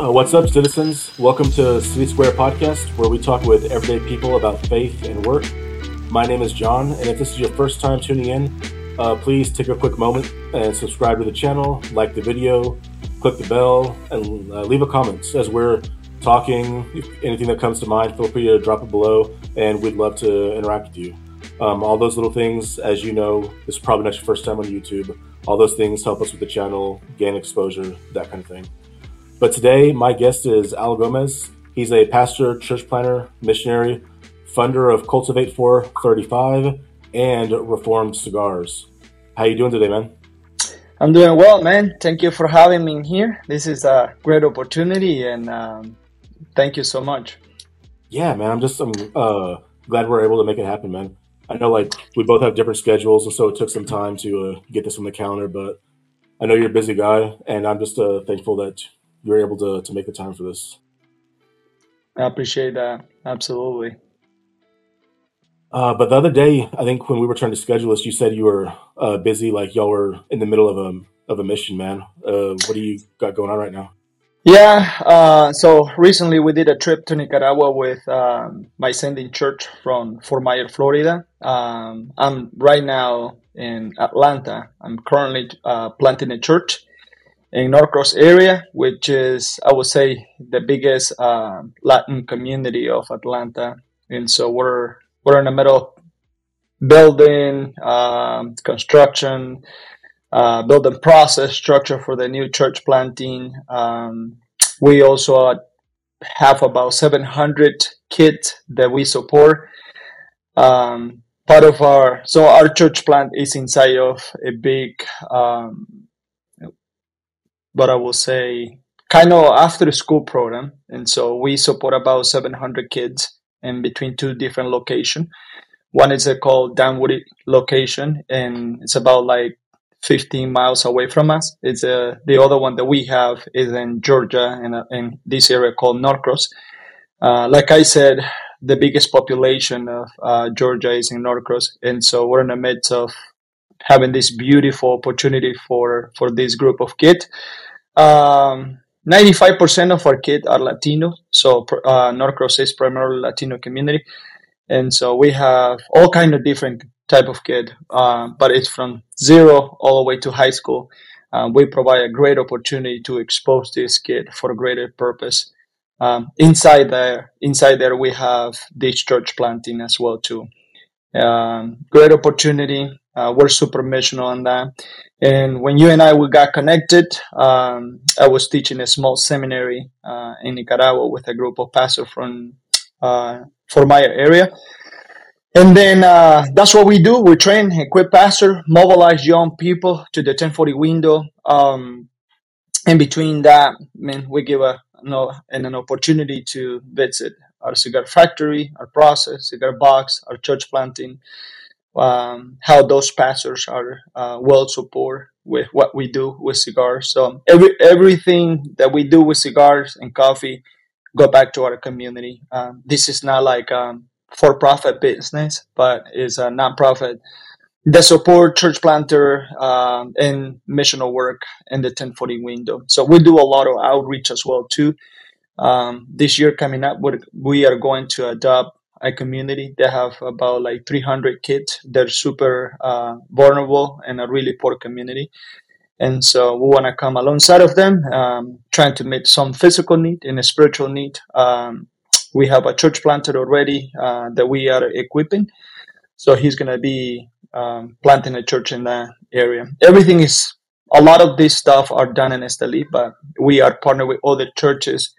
Uh, what's up, citizens? Welcome to City Square Podcast, where we talk with everyday people about faith and work. My name is John, and if this is your first time tuning in, uh, please take a quick moment and subscribe to the channel, like the video, click the bell, and uh, leave a comment as we're talking. Anything that comes to mind, feel free to drop it below, and we'd love to interact with you. Um, all those little things, as you know, this is probably not your first time on YouTube. All those things help us with the channel, gain exposure, that kind of thing. But today, my guest is Al Gomez. He's a pastor, church planner, missionary, funder of Cultivate 435 and Reformed Cigars. How you doing today, man? I'm doing well, man. Thank you for having me here. This is a great opportunity, and um, thank you so much. Yeah, man. I'm just I'm uh, glad we're able to make it happen, man. I know like we both have different schedules, and so it took some time to uh, get this on the calendar. But I know you're a busy guy, and I'm just uh, thankful that you were able to to make the time for this. I appreciate that. Absolutely. Uh, but the other day, I think when we were trying to schedule this, you said you were uh, busy, like y'all were in the middle of a of a mission, man. Uh, what do you got going on right now? Yeah. Uh, so recently we did a trip to Nicaragua with um, my sending church from Fort Myers, Florida. Um, I'm right now in Atlanta. I'm currently uh, planting a church in Norcross area, which is, I would say, the biggest uh, Latin community of Atlanta. And so we're we're in the middle building, um, construction, uh, building process structure for the new church planting. Um, we also have about 700 kids that we support. Um, part of our so our church plant is inside of a big um, but I will say kind of after school program. And so we support about 700 kids in between two different locations. One is a called Danwood location, and it's about like 15 miles away from us. It's uh, the other one that we have is in Georgia, in, a, in this area called Norcross. Uh, like I said, the biggest population of uh, Georgia is in Norcross, and so we're in the midst of having this beautiful opportunity for for this group of kids um, 95% of our kids are Latino, so uh, Norcross is primarily Latino community, and so we have all kind of different type of kid, uh, but it's from zero all the way to high school. Um, we provide a great opportunity to expose this kid for a greater purpose. Um, inside there, inside there, we have this church planting as well too. Um, great opportunity. Uh, we're super missional on that. And when you and I we got connected, um, I was teaching a small seminary uh, in Nicaragua with a group of pastors from uh, Myers area. And then uh, that's what we do. We train, equip pastor, mobilize young people to the 1040 window. Um, in between that, I mean, we give a you know, and an opportunity to visit our cigar factory, our process, cigar box, our church planting, um, how those pastors are uh, well support with what we do with cigars. So every everything that we do with cigars and coffee go back to our community. Um, this is not like um, for-profit business, but it's a nonprofit that support church planter um, and missional work in the 1040 window. So we do a lot of outreach as well too. Um, this year coming up, we are going to adopt a community. They have about like 300 kids. They're super uh, vulnerable and a really poor community. And so we want to come alongside of them, um, trying to meet some physical need and a spiritual need. Um, we have a church planted already uh, that we are equipping. So he's going to be um, planting a church in that area. Everything is, a lot of this stuff are done in Esteli, but we are partnered with other churches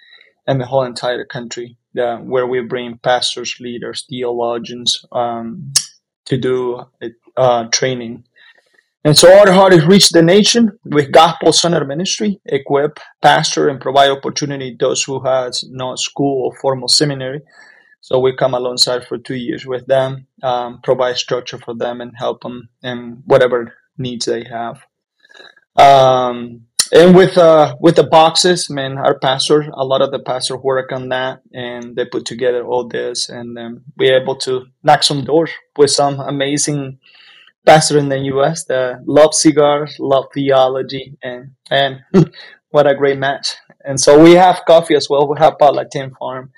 in the whole entire country uh, where we bring pastors, leaders, theologians um, to do uh, training. And so our heart is reach the nation with gospel center ministry, equip, pastor, and provide opportunity those who has no school or formal seminary. So we come alongside for two years with them, um, provide structure for them, and help them in whatever needs they have. Um, and with uh with the boxes man our pastor a lot of the pastor work on that and they put together all this and um, we're able to knock some doors with some amazing pastor in the us that love cigars love theology and and what a great match And so we have coffee as well. We have Palatine Farm.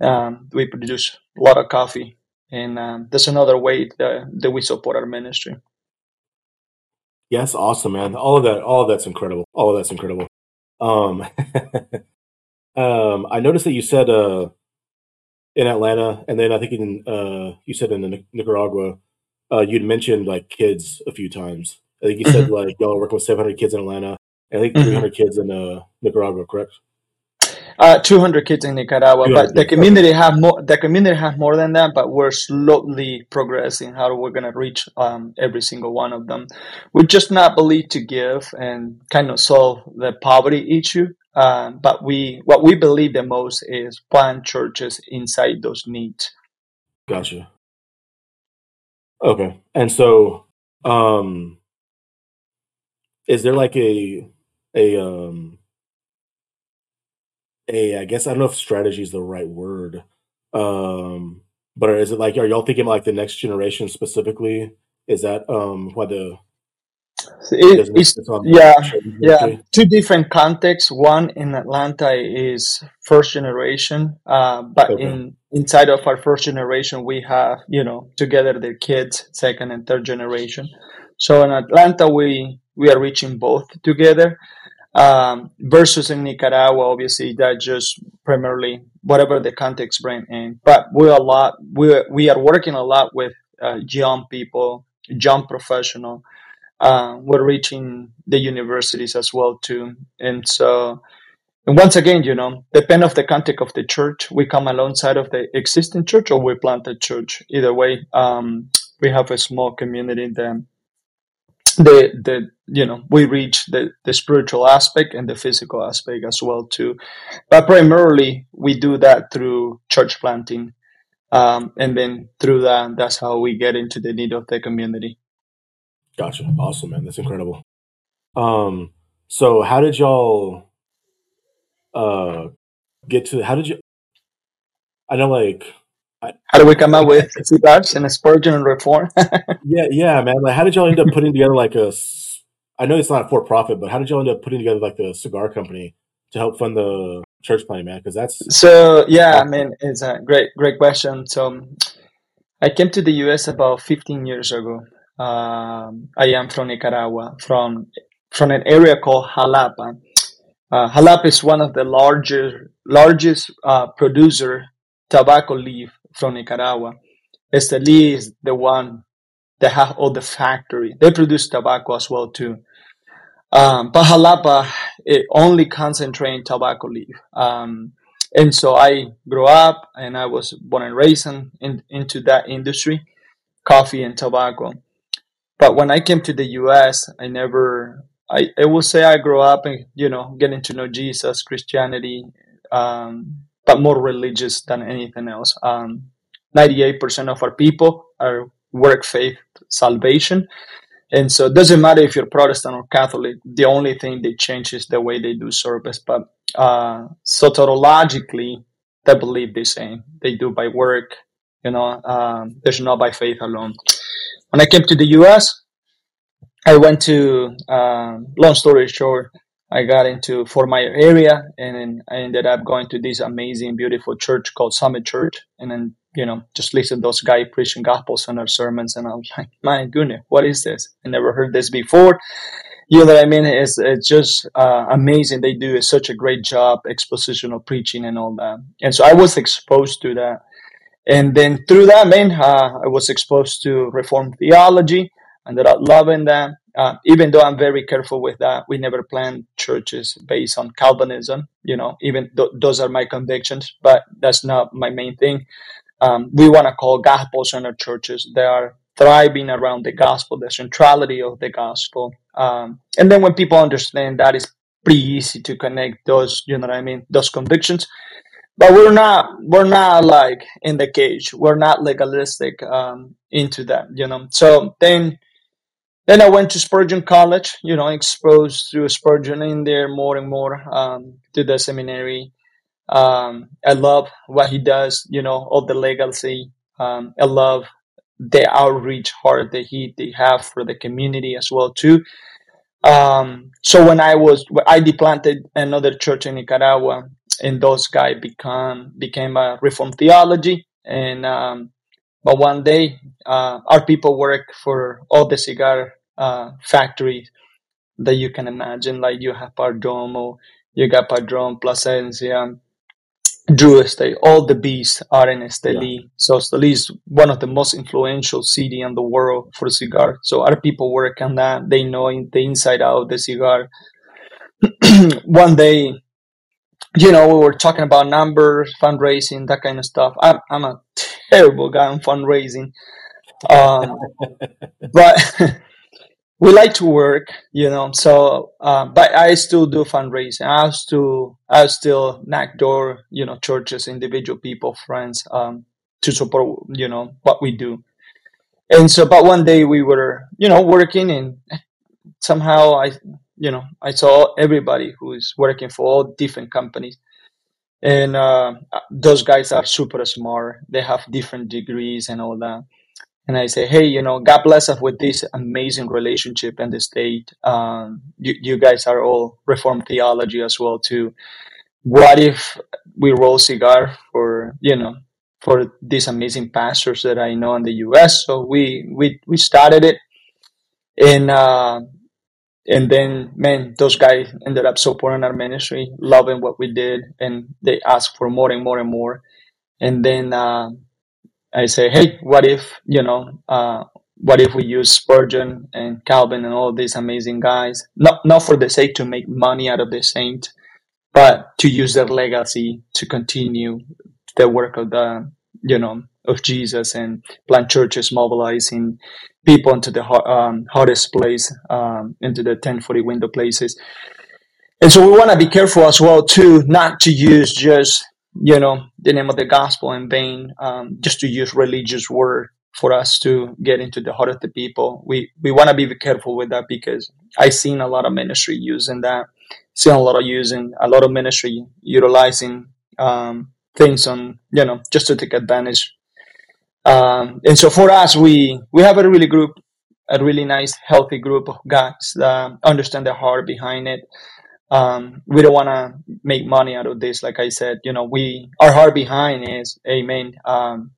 Um, we produce a lot of coffee, and um, that's another way that, that we support our ministry. Yes, awesome, man. All of that, all of that's incredible. All of that's incredible. Um, um, I noticed that you said uh, in Atlanta, and then I think in uh, you said in Nicaragua, uh, you'd mentioned like kids a few times. I think you said mm-hmm. like y'all are working with 700 kids in Atlanta. I think mm-hmm. 300 kids in uh, Nicaragua, correct? Uh, 200 kids in Nicaragua, but the community have more. The community have more than that, but we're slowly progressing how we're gonna reach um, every single one of them. We just not believe to give and kind of solve the poverty issue. Uh, but we what we believe the most is plant churches inside those needs. Gotcha. Okay, and so um, is there like a a um a I guess I don't know if strategy is the right word. Um but is it like are y'all thinking like the next generation specifically? Is that um why the it, it's, yeah yeah two different contexts one in atlanta is first generation uh, but okay. in inside of our first generation we have you know together the kids second and third generation so in atlanta we we are reaching both together. Um, versus in Nicaragua, obviously that just primarily whatever the context bring in. But we're a lot we we are working a lot with uh, young people, young professional. Uh, we're reaching the universities as well too, and so. And once again, you know, depend of the context of the church, we come alongside of the existing church or we plant a church. Either way, um, we have a small community that the the you know we reach the the spiritual aspect and the physical aspect as well too. But primarily we do that through church planting um, and then through that that's how we get into the need of the community. Gotcha. Awesome man. That's incredible. Um so how did y'all uh get to how did you i know like how do we come up with cigars and Spurgeon and reform? yeah, yeah, man. Like, how did y'all end up putting together like a? I know it's not for profit, but how did y'all end up putting together like the cigar company to help fund the church planting, man? Because that's so. Yeah, I mean, it's a great, great question. So, I came to the U.S. about 15 years ago. Um, I am from Nicaragua, from from an area called Jalapa. Uh, Jalapa is one of the larger largest uh, producer tobacco leaf from Nicaragua. Esteli is the one that have all the factory. They produce tobacco as well too. Um, but it only concentrate tobacco leaf. Um, and so I grew up and I was born and raised in, into that industry, coffee and tobacco. But when I came to the U.S., I never, I, I will say I grew up and, you know, getting to know Jesus, Christianity, um, but more religious than anything else. Um, 98% of our people are work faith salvation. And so it doesn't matter if you're Protestant or Catholic, the only thing they change is the way they do service. But uh, soteriologically, they believe the same. They do by work, you know, um, there's not by faith alone. When I came to the US, I went to, uh, long story short, I got into Fort Myers area and then I ended up going to this amazing, beautiful church called Summit Church. And then, you know, just listen to those guys preaching gospel their sermons. And I was like, my goodness, what is this? I never heard this before. You know what I mean? It's, it's just uh, amazing. They do such a great job, expositional preaching and all that. And so I was exposed to that. And then through that, man, uh, I was exposed to Reformed theology. Ended up loving that uh, even though I'm very careful with that, we never plan churches based on Calvinism. You know, even th- those are my convictions, but that's not my main thing. Um, we want to call gospel centered churches. They are thriving around the gospel, the centrality of the gospel. Um, and then when people understand that, it's pretty easy to connect those. You know what I mean? Those convictions. But we're not. We're not like in the cage. We're not legalistic um, into that. You know. So then then I went to Spurgeon College, you know, exposed to Spurgeon in there more and more um, to the seminary. Um, I love what he does, you know, all the legacy. Um, I love the outreach heart that he they have for the community as well too. Um, so when I was, I deplanted another church in Nicaragua, and those guys become became a Reformed theology. And um, but one day, uh, our people work for all the cigar uh, factories that you can imagine. Like you have Perdomo, you got Padron, Plasencia, Drew Estate. All the beasts are in Esteli. Yeah. So Esteli is one of the most influential city in the world for cigar. So our people work on that. They know the inside out of the cigar. one day, you know, we were talking about numbers, fundraising, that kind of stuff. I'm, I'm a terrible guy on fundraising. Um, but we like to work, you know. So, uh, but I still do fundraising. I still, I still knock door, you know, churches, individual people, friends, um, to support, you know, what we do. And so, but one day we were, you know, working, and somehow I, you know, I saw everybody who is working for all different companies, and uh, those guys are super smart. They have different degrees and all that and I say, hey, you know, God bless us with this amazing relationship in the state. Um, you, you guys are all Reformed theology as well too. What if we roll cigar for you know for these amazing pastors that I know in the U.S. So we we we started it, and uh, and then man, those guys ended up supporting our ministry, loving what we did, and they asked for more and more and more, and then. Uh, I say, hey, what if you know, uh, what if we use Spurgeon and Calvin and all these amazing guys, not not for the sake to make money out of the saint, but to use their legacy to continue the work of the you know of Jesus and plant churches, mobilizing people into the um, hottest place, um, into the 1040 window places. And so we want to be careful as well too, not to use just you know, the name of the gospel in vain, um, just to use religious word for us to get into the heart of the people. We we want to be careful with that because I've seen a lot of ministry using that. Seen a lot of using a lot of ministry utilizing um, things on you know just to take advantage. Um, and so for us, we we have a really group, a really nice, healthy group of guys that understand the heart behind it um, we don't want to make money out of this. Like I said, you know, we our heart behind is amen. Um,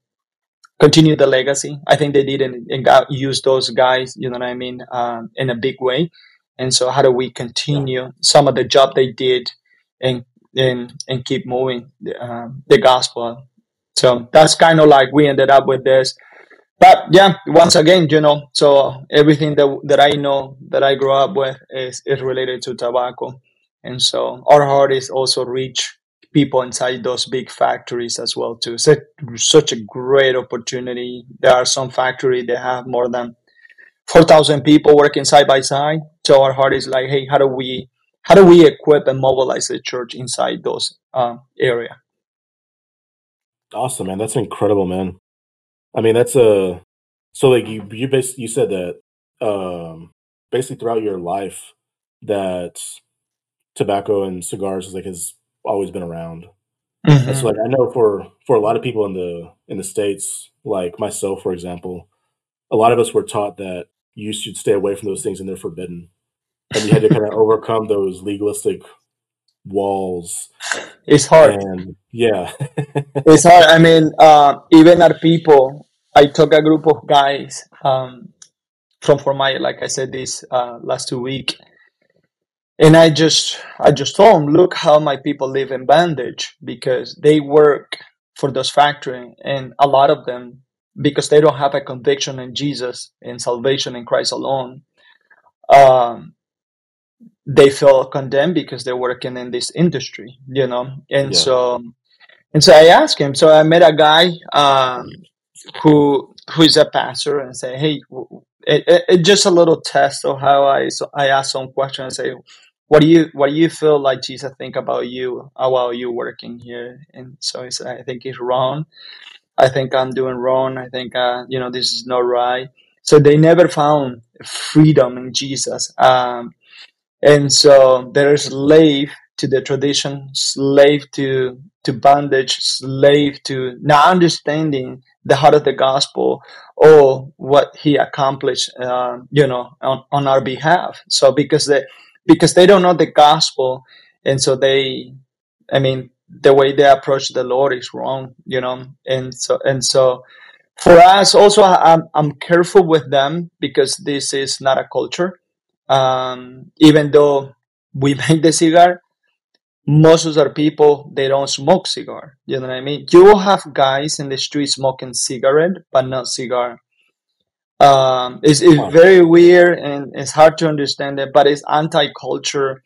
continue the legacy. I think they did and, and got use those guys. You know what I mean? Um, in a big way. And so, how do we continue some of the job they did, and and and keep moving the, um, the gospel? So that's kind of like we ended up with this. But yeah, once again, you know, so everything that that I know that I grew up with is is related to tobacco. And so our heart is also reach people inside those big factories as well too. It's such a great opportunity. There are some factories that have more than 4,000 people working side by side. So our heart is like, hey, how do we how do we equip and mobilize the church inside those uh, area? Awesome, man. That's incredible, man. I mean, that's a so like you you basically you said that um basically throughout your life that tobacco and cigars is like has always been around. Mm-hmm. so like I know for for a lot of people in the in the states, like myself, for example, a lot of us were taught that you should stay away from those things and they're forbidden, and you had to kind of overcome those legalistic walls. It's hard. And yeah, it's hard. I mean, uh, even our people. I took a group of guys um, from Fort Myers, like I said this uh, last two week, and I just I just told them, look how my people live in bondage because they work for those factory, and a lot of them because they don't have a conviction in Jesus and salvation in Christ alone. Um, they feel condemned because they're working in this industry, you know, and yeah. so and so I asked him. So I met a guy um, who who is a pastor and say, hey, it, it, it, just a little test of how I so I ask some questions. and say, what do you what do you feel like Jesus think about you uh, while you working here? And so he said, I think he's wrong. I think I'm doing wrong. I think uh, you know this is not right. So they never found freedom in Jesus. Um, and so they're slave to the tradition, slave to to bondage, slave to not understanding the heart of the gospel or what he accomplished, uh, you know, on, on our behalf. So because they because they don't know the gospel, and so they, I mean, the way they approach the Lord is wrong, you know, and so and so for us also I'm, I'm careful with them because this is not a culture um, even though we make the cigar most of our people they don't smoke cigar. You know what i mean? You will have guys in the street smoking cigarette but not cigar. Um, it's, it's very weird and it's hard to understand it but it's anti-culture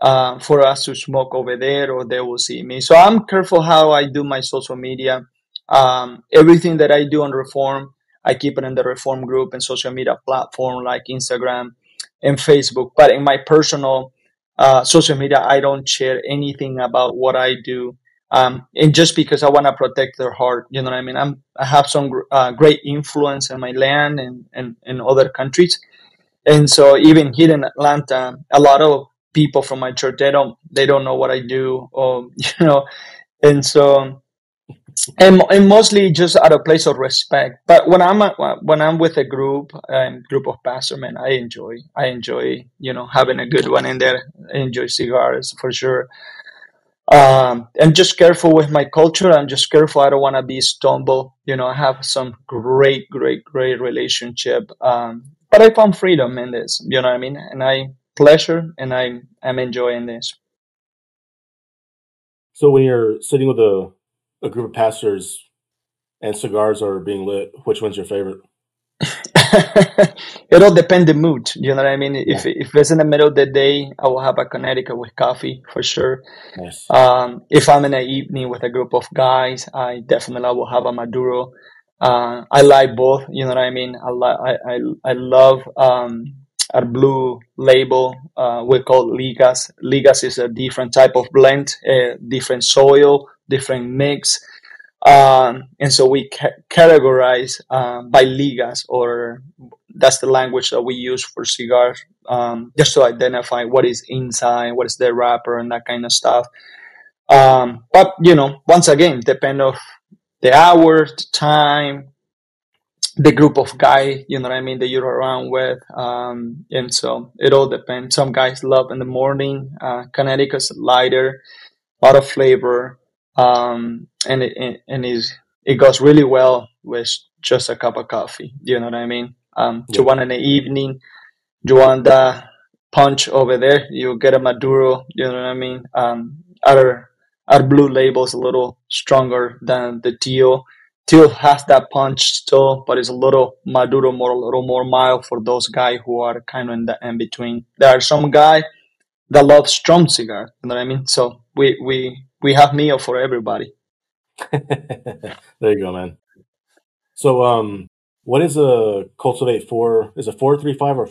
uh, for us to smoke over there or they will see me. So i'm careful how i do my social media. Um, everything that i do on reform i keep it in the reform group and social media platform like instagram and facebook but in my personal uh, social media, I don't share anything about what I do. Um, and just because I want to protect their heart, you know what I mean? I'm, I have some uh, great influence in my land and, and in other countries. And so even here in Atlanta, a lot of people from my church, they don't, they don't know what I do or, you know, and so and, and mostly just out of place of respect. But when I'm when I'm with a group and group of pastor men, I enjoy I enjoy you know having a good one in there. I enjoy cigars for sure. Um, I'm just careful with my culture. I'm just careful. I don't want to be stumble. You know, I have some great, great, great relationship. Um, but I found freedom in this. You know what I mean? And I pleasure, and I am enjoying this. So when you're sitting with a a group of pastors and cigars are being lit, which one's your favorite? It'll depend the mood. You know what I mean? Yeah. If if it's in the middle of the day, I will have a Connecticut with coffee for sure. Nice. Um, if I'm in the evening with a group of guys, I definitely will have a Maduro. Uh, I like both. You know what I mean? I like I, I I love um, our blue label. Uh, we call Ligas. Ligas is a different type of blend, a different soil, different mix. Um, and so we ca- categorize um, by ligas, or that's the language that we use for cigars, um, just to identify what is inside, what is the wrapper, and that kind of stuff. Um, but you know, once again, depend of the hour, the time, the group of guy, you know what I mean, that you're around with, um, and so it all depends. Some guys love in the morning. Uh, Connecticut's lighter, a lot of flavor um, and it and is it goes really well with just a cup of coffee. Do You know what I mean? Um, yeah. you want in the evening, you want the punch over there, you get a Maduro. You know what I mean? Um, our our blue label is a little stronger than the teal. Teal has that punch still, but it's a little Maduro more, a little more mild for those guys who are kind of in the in between. There are some guy that love strong cigar. You know what I mean? So we we we have meal for everybody. there you go, man. So, um, what is a cultivate four? Is it four three five or?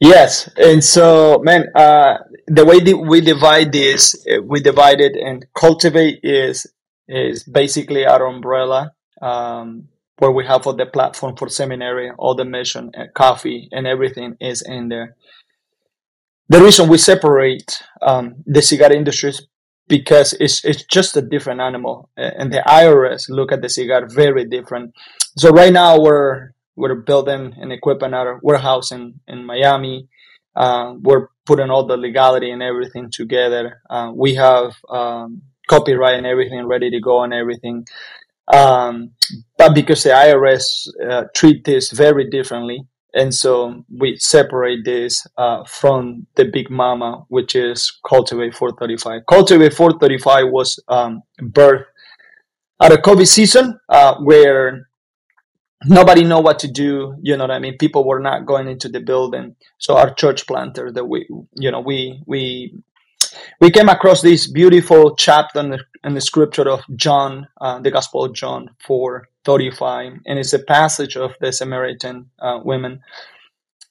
Yes, and so man, uh, the way that we divide this, uh, we divide it, and cultivate is is basically our umbrella um, where we have all the platform for seminary, all the mission, and coffee, and everything is in there. The reason we separate um, the cigar industry is because it's it's just a different animal, and the IRS look at the cigar very different. So right now we're we're building and equipping our warehouse in in Miami. Uh, we're putting all the legality and everything together. Uh, we have um, copyright and everything ready to go and everything. Um, but because the IRS uh, treat this very differently, and so we separate this uh, from the big mama, which is Cultivate 435. Cultivate 435 was um, at a COVID season uh, where nobody know what to do. You know what I mean? People were not going into the building. So our church planter that we, you know, we we we came across this beautiful chapter in the, in the scripture of John, uh, the Gospel of John 4 35, and it's a passage of the Samaritan uh, women.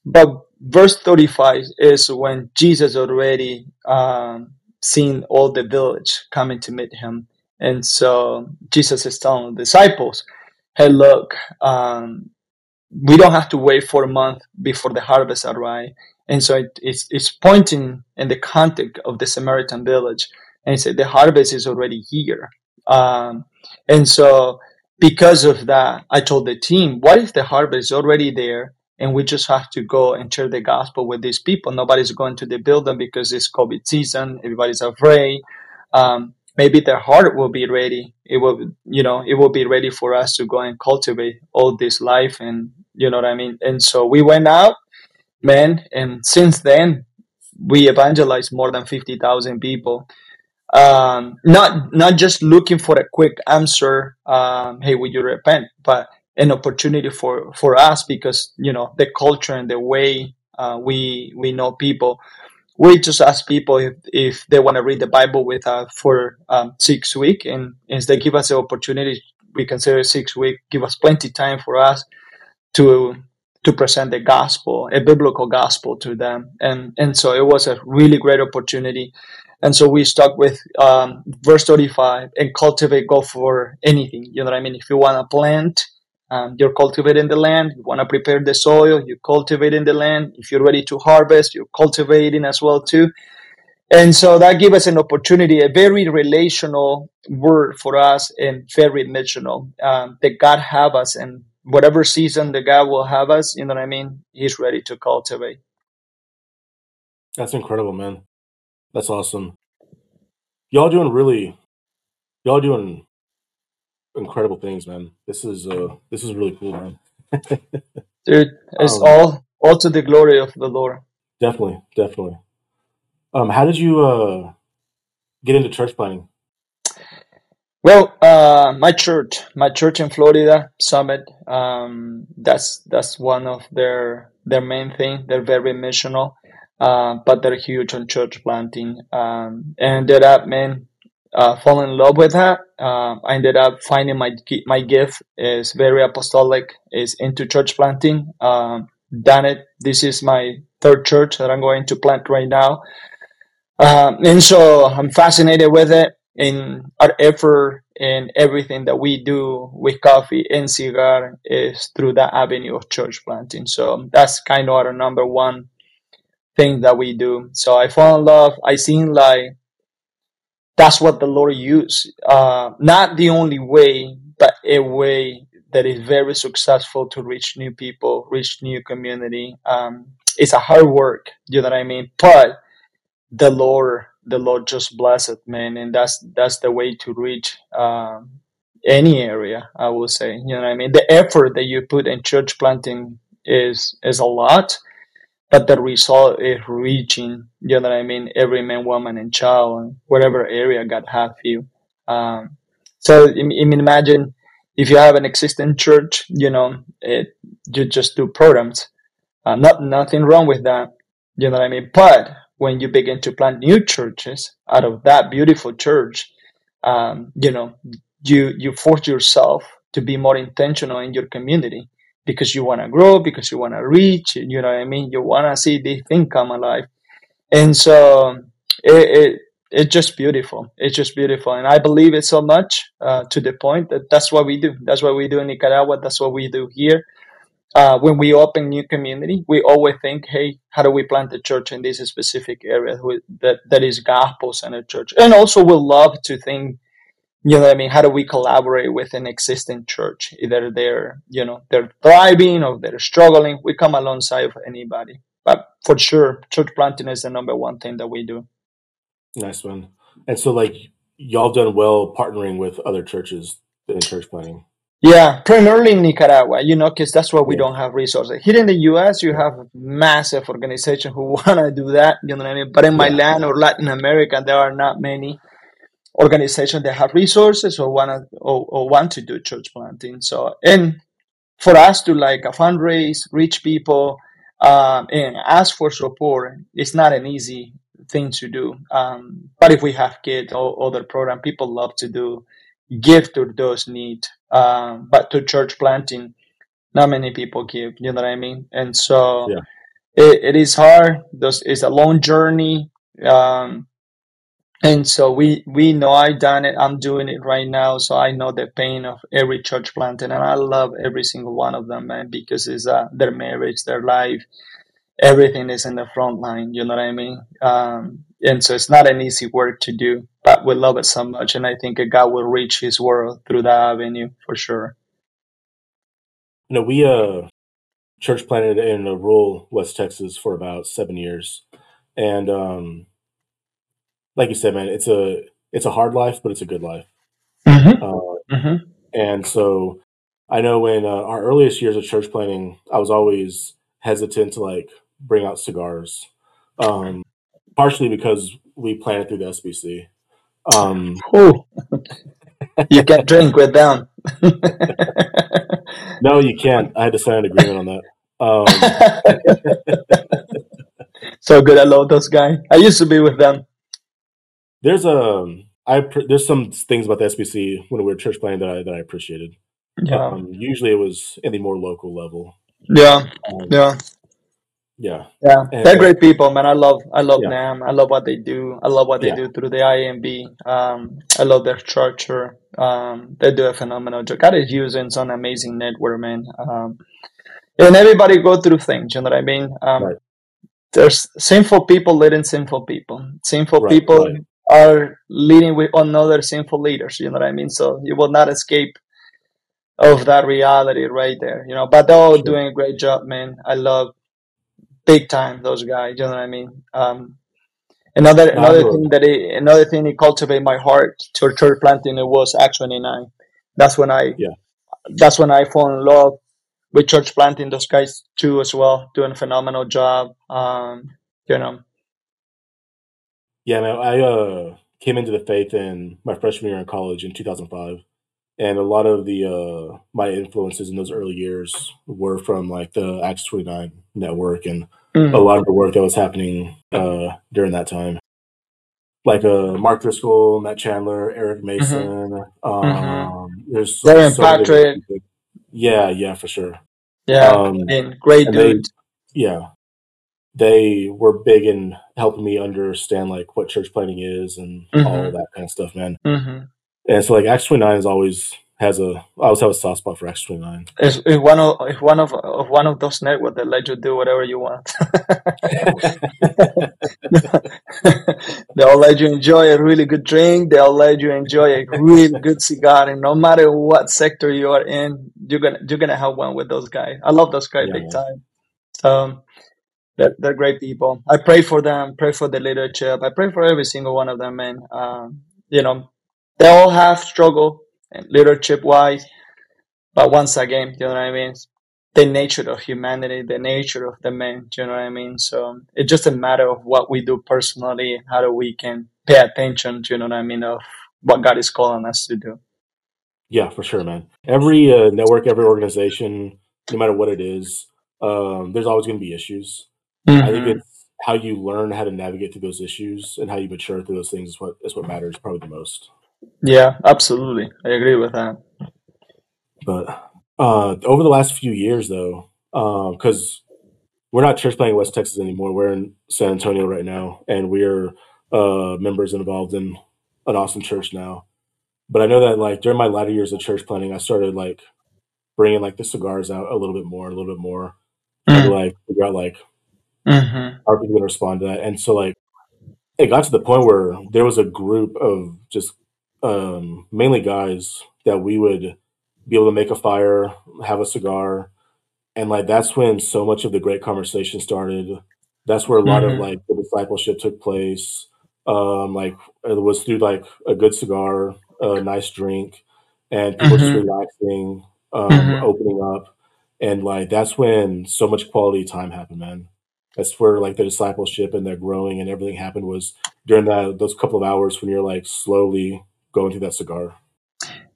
But verse 35 is when Jesus already um, seen all the village coming to meet him. And so Jesus is telling the disciples, hey, look, um, we don't have to wait for a month before the harvest arrive. And so it, it's, it's pointing in the context of the Samaritan village. And he said, the harvest is already here. Um, and so because of that, I told the team, what if the harvest is already there and we just have to go and share the gospel with these people? Nobody's going to the building because it's COVID season. Everybody's afraid. Um, maybe their heart will be ready. It will, you know, it will be ready for us to go and cultivate all this life. And you know what I mean? And so we went out, man. And since then, we evangelized more than 50,000 people um, not not just looking for a quick answer um, hey would you repent? But an opportunity for for us because you know the culture and the way uh, we we know people. We just ask people if, if they want to read the bible with us for um, six weeks and if they give us the opportunity we consider six weeks give us plenty time for us to to present the gospel a biblical gospel to them. And and so it was a really great opportunity and so we stuck with um, verse 35 and cultivate, go for anything. You know what I mean? If you want to plant, um, you're cultivating the land. You want to prepare the soil, you're cultivating the land. If you're ready to harvest, you're cultivating as well too. And so that gave us an opportunity, a very relational word for us and very missional. Um, that God have us and whatever season the God will have us, you know what I mean? He's ready to cultivate. That's incredible, man. That's awesome. Y'all doing really, y'all doing incredible things, man. This is uh, this is really cool, man. Dude, it's um, all all to the glory of the Lord. Definitely, definitely. Um, how did you uh get into church planning? Well, uh, my church, my church in Florida, Summit. Um, that's that's one of their their main thing. They're very missional. Uh, but they're huge on church planting. Um, ended up, man, uh, fall in love with that. Uh, I ended up finding my my gift is very apostolic, is into church planting. Um, done it. This is my third church that I'm going to plant right now. Um, and so I'm fascinated with it in our effort and everything that we do with coffee and cigar is through that avenue of church planting. So that's kind of our number one thing that we do. So I fall in love. I seen like that's what the Lord used. Uh, not the only way, but a way that is very successful to reach new people, reach new community. Um, it's a hard work, you know what I mean? But the Lord, the Lord just bless it, man, and that's that's the way to reach um, any area. I will say, you know what I mean? The effort that you put in church planting is is a lot, but the result is reaching, you know what I mean, every man, woman, and child, whatever area God have you. Um, so, I mean, imagine if you have an existing church, you know, it, you just do programs. Uh, not nothing wrong with that, you know what I mean. But when you begin to plant new churches out of that beautiful church, um, you know, you you force yourself to be more intentional in your community because you want to grow, because you want to reach, you know what I mean? You want to see this thing come alive. And so it, it, it's just beautiful. It's just beautiful. And I believe it so much uh, to the point that that's what we do. That's what we do in Nicaragua. That's what we do here. Uh, when we open new community, we always think, hey, how do we plant a church in this specific area that, that is gospel centered church? And also we love to think you know what I mean? How do we collaborate with an existing church? Either they're, you know, they're thriving or they're struggling. We come alongside of anybody. But for sure, church planting is the number one thing that we do. Nice one. And so, like, y'all done well partnering with other churches in church planting. Yeah, primarily in Nicaragua, you know, because that's where we yeah. don't have resources. Here in the U.S., you have massive organizations who want to do that, you know what I mean? But in my yeah. land or Latin America, there are not many organizations that have resources or want to or, or, want to do church planting. So, and for us to like a fundraise, reach people, um, and ask for support, it's not an easy thing to do. Um, but if we have kids or other program, people love to do give to those need. Um, but to church planting, not many people give. You know what I mean? And so yeah. it, it is hard. Those it's a long journey. Um, and so we we know I've done it. I'm doing it right now, so I know the pain of every church planting, and I love every single one of them, man, because it's uh, their marriage, their life, everything is in the front line. You know what I mean? Um, and so it's not an easy work to do, but we love it so much, and I think God will reach His world through that avenue for sure. You know, we uh church planted in rural West Texas for about seven years, and um, like you said, man, it's a it's a hard life, but it's a good life. Mm-hmm. Uh, mm-hmm. And so, I know in uh, our earliest years of church planning, I was always hesitant to like bring out cigars, um, partially because we planted through the SBC. Um, you can't drink with them. no, you can't. I had to sign an agreement on that. Um, so good. I love those guys. I used to be with them. There's a um, there's some things about the SBC when we were church planning that I that I appreciated. Yeah. Um, usually it was in the more local level. Yeah. Um, yeah. Yeah. Yeah. And, They're great people, man. I love I love yeah. them. I love what they do. I love what they yeah. do through the IMB. Um, I love their structure. Um, they do a phenomenal job. God is using some amazing network, man. Um, and everybody go through things, you know what I mean? Um, right. There's sinful people leading sinful people. Sinful right, people right. Are leading with another sinful leaders, you know what I mean? So you will not escape of that reality right there, you know. But they're all doing a great job, man. I love big time those guys. You know what I mean? Um, another another thing that it, another thing it cultivated my heart to church planting it was Acts twenty nine. That's when I yeah. That's when I fall in love with church planting. Those guys too as well, doing a phenomenal job. Um, you know. Yeah, man. I uh, came into the faith in my freshman year in college in two thousand five and a lot of the uh, my influences in those early years were from like the Acts 29 network and mm. a lot of the work that was happening uh, during that time. Like uh, Mark Driscoll, Matt Chandler, Eric mm-hmm. Mason. Mm-hmm. Um, mm-hmm. There's Darrin so Patrick. Yeah, yeah, for sure. Yeah, um, and great and dude. They, yeah, they were big in helping me understand like what church planning is and mm-hmm. all that kind of stuff, man. Mm-hmm. And so like Acts twenty nine is always has a I always have a soft spot for Acts twenty nine. It's, it's one of it's one of, of one of those networks that let you do whatever you want. They'll let you enjoy a really good drink. They'll let you enjoy a really good cigar, and no matter what sector you are in, you're gonna you're gonna have one with those guys. I love those guys yeah, big time. So they're, they're great people. I pray for them. Pray for the leadership. I pray for every single one of them, And, Um, you know, they all have struggle leadership wise. But once again, you know what I mean? The nature of humanity, the nature of the man, you know what I mean? So it's just a matter of what we do personally, how do we can pay attention, you know what I mean, of what God is calling us to do. Yeah, for sure, man. Every uh, network, every organization, no matter what it is, um, there's always going to be issues. Mm-hmm. I think it's how you learn how to navigate through those issues and how you mature through those things is what is what matters probably the most. Yeah, absolutely. I agree with that. But uh, over the last few years, though, because uh, we're not church planting West Texas anymore, we're in San Antonio right now, and we're uh, members involved in an awesome church now. But I know that like during my latter years of church planning, I started like bringing like the cigars out a little bit more, a little bit more, mm-hmm. to like figure out like mm-hmm. how people gonna respond to that. And so like it got to the point where there was a group of just um, mainly guys that we would be able to make a fire, have a cigar, and like that's when so much of the great conversation started. That's where a lot mm-hmm. of like the discipleship took place. Um, like it was through like a good cigar, a nice drink, and people mm-hmm. just relaxing, um, mm-hmm. opening up, and like that's when so much quality time happened, man. That's where like the discipleship and the growing and everything happened was during that those couple of hours when you're like slowly going through that cigar?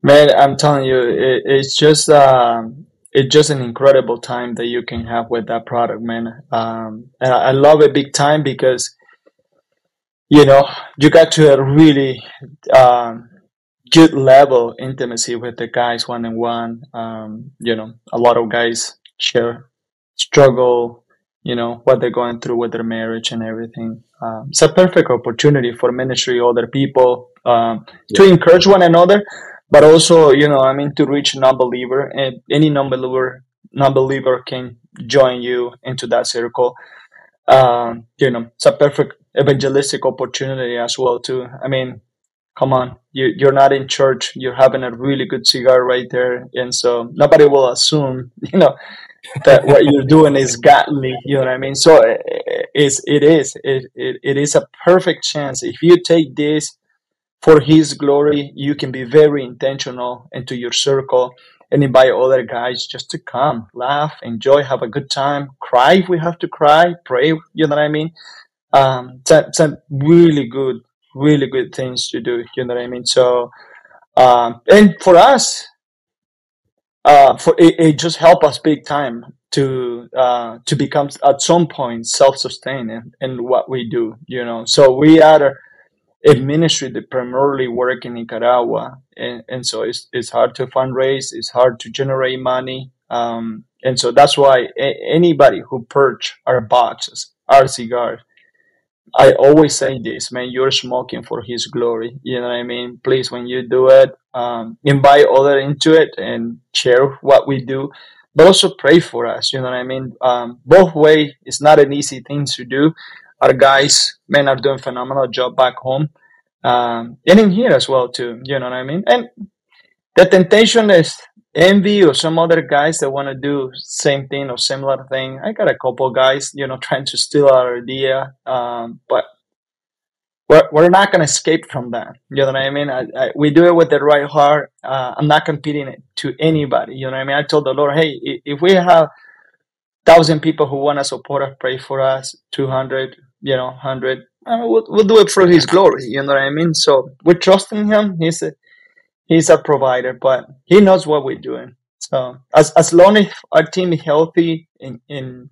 Man, I'm telling you, it, it's just um, it's just an incredible time that you can have with that product, man. Um, and I love it big time because you know you got to a really um, good level intimacy with the guys one on one. Um, you know, a lot of guys share struggle, you know, what they're going through with their marriage and everything. Um, it's a perfect opportunity for ministry, other people, um, to encourage one another, but also, you know, I mean, to reach non-believer and any non-believer, non-believer can join you into that circle. um, you know, it's a perfect evangelistic opportunity as well too. I mean, come on, you you're not in church, you're having a really good cigar right there, and so nobody will assume, you know, that what you're doing is godly. You know what I mean? So it's it is it, it it is a perfect chance if you take this for His glory. You can be very intentional into your circle and invite other guys just to come, laugh, enjoy, have a good time, cry if we have to cry, pray. You know what I mean? Um, it's a really good, really good things to do. You know what I mean? So, um, and for us, uh, for it, it just helped us big time to uh, to become at some point self-sustaining in what we do. You know, so we are a ministry that primarily work in Nicaragua, and, and so it's it's hard to fundraise, it's hard to generate money, um, and so that's why a- anybody who purchase our boxes, our cigars, I always say this, man, you're smoking for his glory. You know what I mean? Please, when you do it, um, invite other into it and share what we do, but also pray for us. You know what I mean? Um, both way, it's not an easy thing to do. Our guys, men are doing phenomenal job back home. Um, and in here as well too. You know what I mean? And the temptation is envy or some other guys that want to do same thing or similar thing. I got a couple guys, you know, trying to steal our idea, um, but we're, we're not going to escape from that. You know what I mean? I, I, we do it with the right heart. Uh, I'm not competing it to anybody. You know what I mean? I told the Lord, hey, if we have thousand people who want to support us, pray for us, 200, you know, 100, uh, we'll, we'll do it for His glory. You know what I mean? So we're trusting Him. He's a, he's a provider, but he knows what we're doing. So as as long as our team is healthy and, and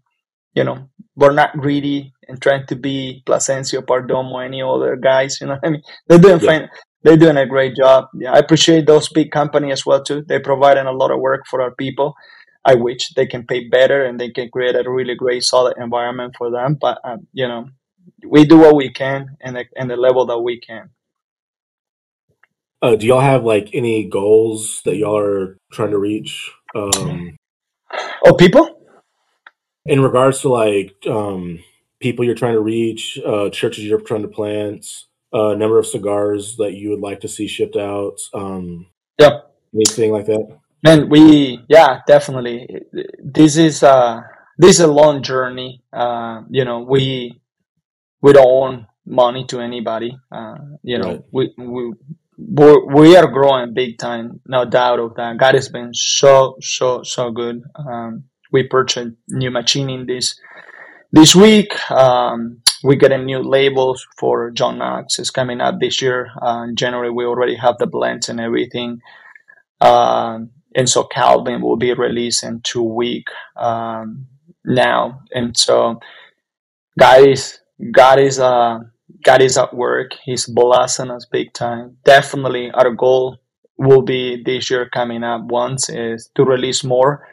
you know we're not greedy and trying to be Plasencia, Perdomo, or any other guys, you know, I mean they're doing yeah. fine. They're doing a great job. Yeah, I appreciate those big companies as well too. They're providing a lot of work for our people. I wish they can pay better and they can create a really great, solid environment for them. But um, you know, we do what we can and the, and the level that we can. Uh, do y'all have like any goals that y'all are trying to reach? Um, oh, people? In regards to like um, people you're trying to reach, uh, churches you're trying to plant, uh, number of cigars that you would like to see shipped out. Um, yeah, anything like that. Man, we yeah, definitely. This is uh this is a long journey. Uh, you know, we we don't owe money to anybody. Uh, you know, right. we we we are growing big time, no doubt of that. God has been so so so good. Um, we purchased new machining this this week. Um, we a new labels for John Knox. It's coming up this year. Uh, in January, we already have the blends and everything. Um, and so Calvin will be released in two week um, now. And so, guys, God is uh, God is at work. He's blessing us big time. Definitely, our goal will be this year coming up once is to release more,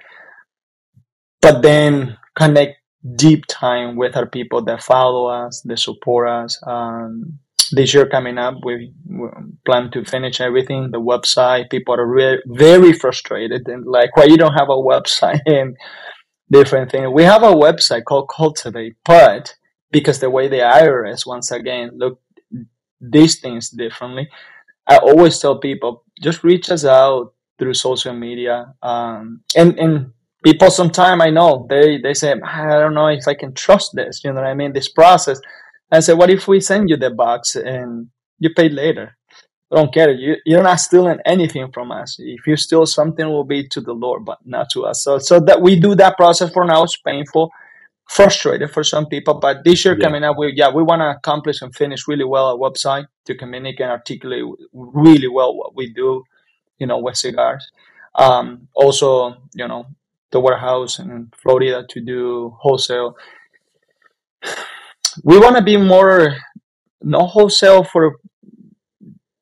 but then connect deep time with our people that follow us, that support us. Um, this year coming up, we, we, plan to finish everything. The website, people are re- very frustrated and like, why you don't have a website and different things. We have a website called Cultivate, but because the way the IRS once again look these things differently. I always tell people just reach us out through social media. Um, and and people sometimes I know they they say I don't know if I can trust this. You know what I mean? This process. I say, what if we send you the box and you pay later? I don't care. You you're not stealing anything from us. If you steal something, will be to the Lord, but not to us. So so that we do that process for now. It's painful frustrated for some people. But this year yeah. coming up, we yeah we want to accomplish and finish really well our website to communicate and articulate really well what we do, you know, with cigars. Um, also, you know, the warehouse in Florida to do wholesale. We want to be more no wholesale for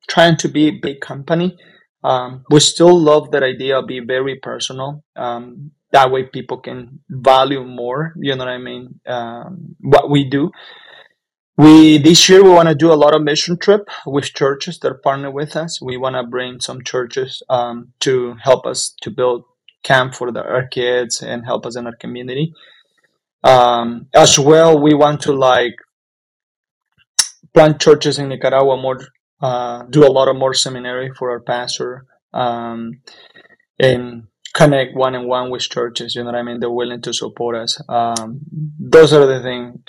trying to be a big company. Um, we still love that idea of being very personal. Um, that way people can value more you know what i mean um, what we do. We this year we want to do a lot of mission trip with churches that partner with us. We want to bring some churches um, to help us to build camp for the, our kids and help us in our community. Um, as well, we want to like plant churches in Nicaragua more, uh, do a lot of more seminary for our pastor, um, and connect one on one with churches. You know what I mean? They're willing to support us. Um, those are the things.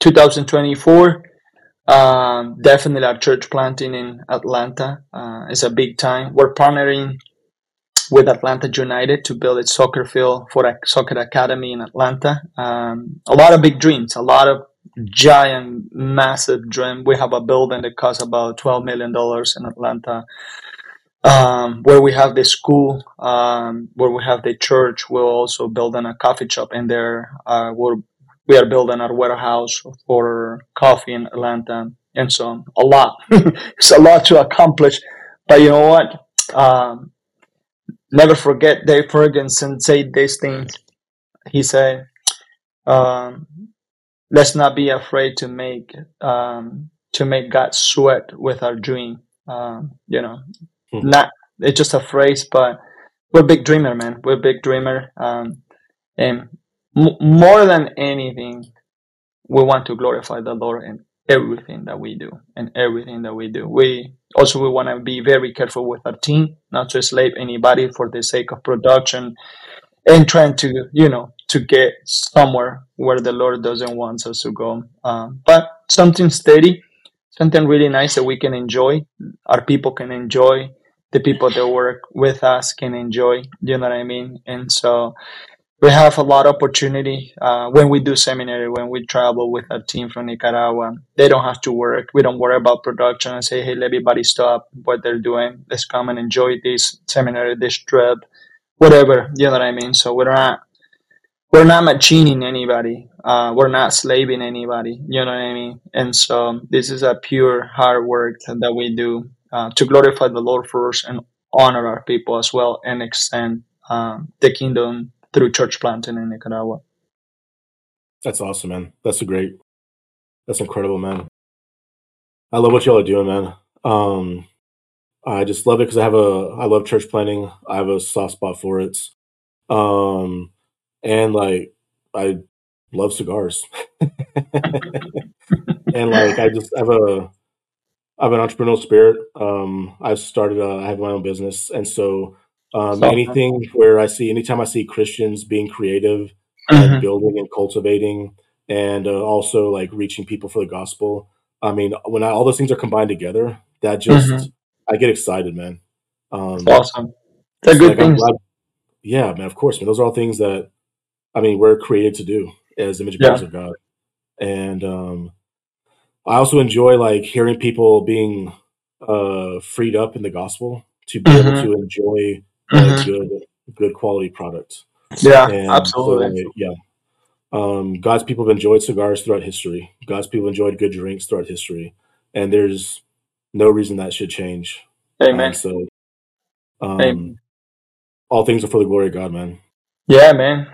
2024, um, definitely our church planting in Atlanta uh, is a big time. We're partnering with Atlanta United to build a soccer field for a soccer academy in Atlanta. Um, a lot of big dreams, a lot of giant, massive dream. We have a building that costs about twelve million dollars in Atlanta, um, where we have the school, um, where we have the church. We're also building a coffee shop in there. Uh, we're we are building our warehouse for coffee in Atlanta, and so on. A lot. it's a lot to accomplish, but you know what? Um, never forget Dave Ferguson said these things. He said, um, "Let's not be afraid to make um, to make God sweat with our dream." Um, you know, mm-hmm. not it's just a phrase, but we're big dreamer, man. We're big dreamer, um, and m- more than anything, we want to glorify the Lord in everything that we do and everything that we do. We also we want to be very careful with our team, not to slave anybody for the sake of production and trying to you know to get somewhere where the Lord doesn't want us to go. Um, but something steady, something really nice that we can enjoy. Our people can enjoy. The people that work with us can enjoy. You know what I mean? And so we have a lot of opportunity uh, when we do seminary when we travel with a team from nicaragua they don't have to work we don't worry about production and say hey let everybody stop what they're doing let's come and enjoy this seminary this trip whatever you know what i mean so we're not we're not machining anybody uh, we're not slaving anybody you know what i mean and so this is a pure hard work that we do uh, to glorify the lord first and honor our people as well and extend um, the kingdom through church planting in Nicaragua. That's awesome, man. That's a great, that's incredible, man. I love what y'all are doing, man. Um, I just love it because I have a, I love church planting. I have a soft spot for it. Um, and like, I love cigars. and like, I just have a, I have an entrepreneurial spirit. Um, I've started, a, I have my own business. And so um, anything where I see, anytime I see Christians being creative and mm-hmm. building and cultivating, and uh, also like reaching people for the gospel. I mean, when I, all those things are combined together, that just mm-hmm. I get excited, man. Um, awesome. They're good like, things. yeah, man. Of course, man. Those are all things that I mean we're created to do as image bearers yeah. of God, and um, I also enjoy like hearing people being uh, freed up in the gospel to be mm-hmm. able to enjoy mm-hmm. good good quality product. Yeah, and absolutely. So, yeah. Um, God's people have enjoyed cigars throughout history. God's people enjoyed good drinks throughout history, and there's no reason that should change. Amen. Um, so, um, Amen. all things are for the glory of God, man. Yeah, man.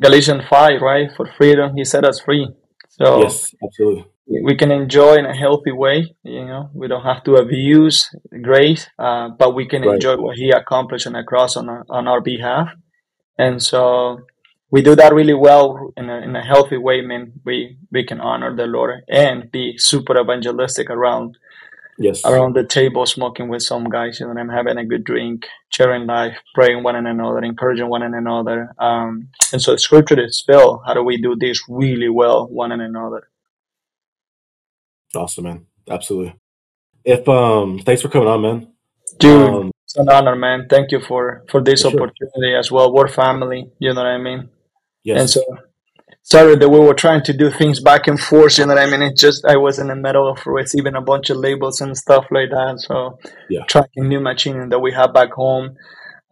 Galatians five, right? For freedom, He set us free. So yes, absolutely we can enjoy in a healthy way. You know, we don't have to abuse grace, uh, but we can right. enjoy what He accomplished on the cross on our, on our behalf. And so we do that really well in a, in a healthy way. Man, we we can honor the Lord and be super evangelistic around yes around the table, smoking with some guys. You know, I'm having a good drink, sharing life, praying one another, encouraging one another. Um, and so the scripture is filled. How do we do this really well, one and another? Awesome, man. Absolutely. If um, thanks for coming on, man. Dude, um, it's an honor, man. Thank you for for this for opportunity sure. as well. We're family. You know what I mean? Yes. And so sorry that we were trying to do things back and forth. You know what I mean? It just I was in the middle of receiving a bunch of labels and stuff like that. So yeah, tracking new machine that we have back home.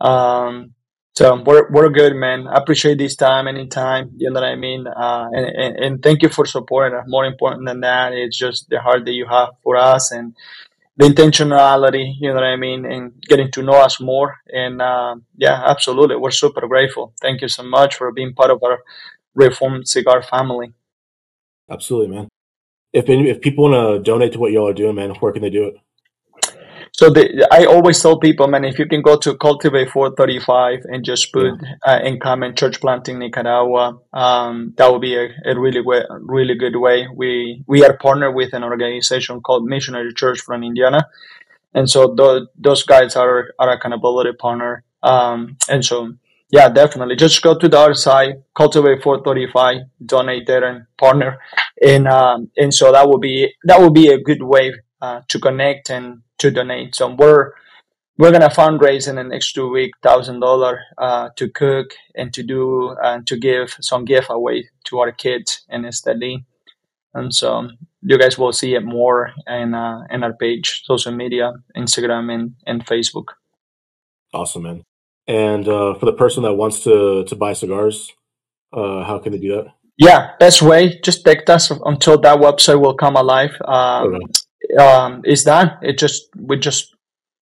Um, so we're we're good, man. I appreciate this time, anytime. You know what I mean. Uh, and, and, and thank you for supporting us. More important than that, it's just the heart that you have for us and the intentionality. You know what I mean, and getting to know us more. And uh, yeah, absolutely, we're super grateful. Thank you so much for being part of our Reformed Cigar family. Absolutely, man. If if people want to donate to what y'all are doing, man, where can they do it? So the, I always tell people, man, if you can go to Cultivate 435 and just put yeah. uh, in comment church planting Nicaragua, um, that would be a, a really way, really good way. We we are partnered with an organization called Missionary Church from Indiana, and so th- those guys are our accountability partner. Um, and so yeah, definitely. Just go to the other side, Cultivate 435, donate there and partner, and um, and so that would be that would be a good way uh, to connect and to donate. So we're we're gonna fundraise in the next two weeks, thousand dollar uh, to cook and to do and uh, to give some gift giveaway to our kids in study. And so you guys will see it more in uh, in our page, social media, Instagram and, and Facebook. Awesome, man. And uh, for the person that wants to to buy cigars, uh, how can they do that? Yeah, best way just text us until that website will come alive. Um, okay um, is that It just we're just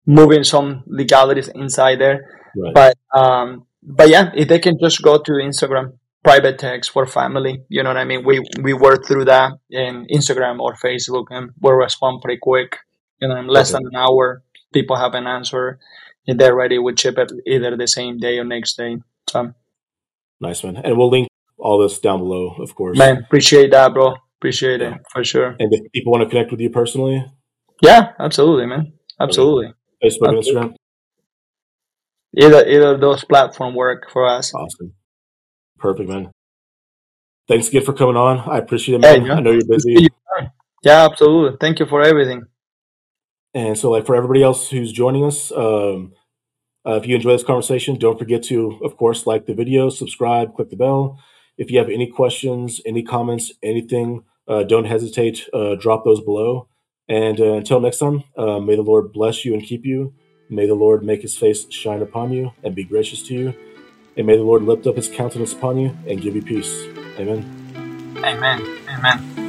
moving some legalities inside there. Right. But um, but yeah, if they can just go to Instagram private tags for family, you know what I mean. We we work through that in Instagram or Facebook, and we'll respond pretty quick. You know, in less okay. than an hour, people have an answer. They're ready, we ship it either the same day or next day. So nice man, and we'll link all this down below, of course. Man, appreciate that, bro. Appreciate it for sure. And if people want to connect with you personally, yeah, absolutely, man, absolutely. Facebook, absolutely. Instagram. Either either those platform work for us. Awesome, perfect, man. Thanks again for coming on. I appreciate it, man. I know you're busy. Yeah, absolutely. Thank you for everything. And so, like for everybody else who's joining us, um, uh, if you enjoy this conversation, don't forget to, of course, like the video, subscribe, click the bell. If you have any questions, any comments, anything, uh, don't hesitate. Uh, drop those below. And uh, until next time, uh, may the Lord bless you and keep you. May the Lord make his face shine upon you and be gracious to you. And may the Lord lift up his countenance upon you and give you peace. Amen. Amen. Amen.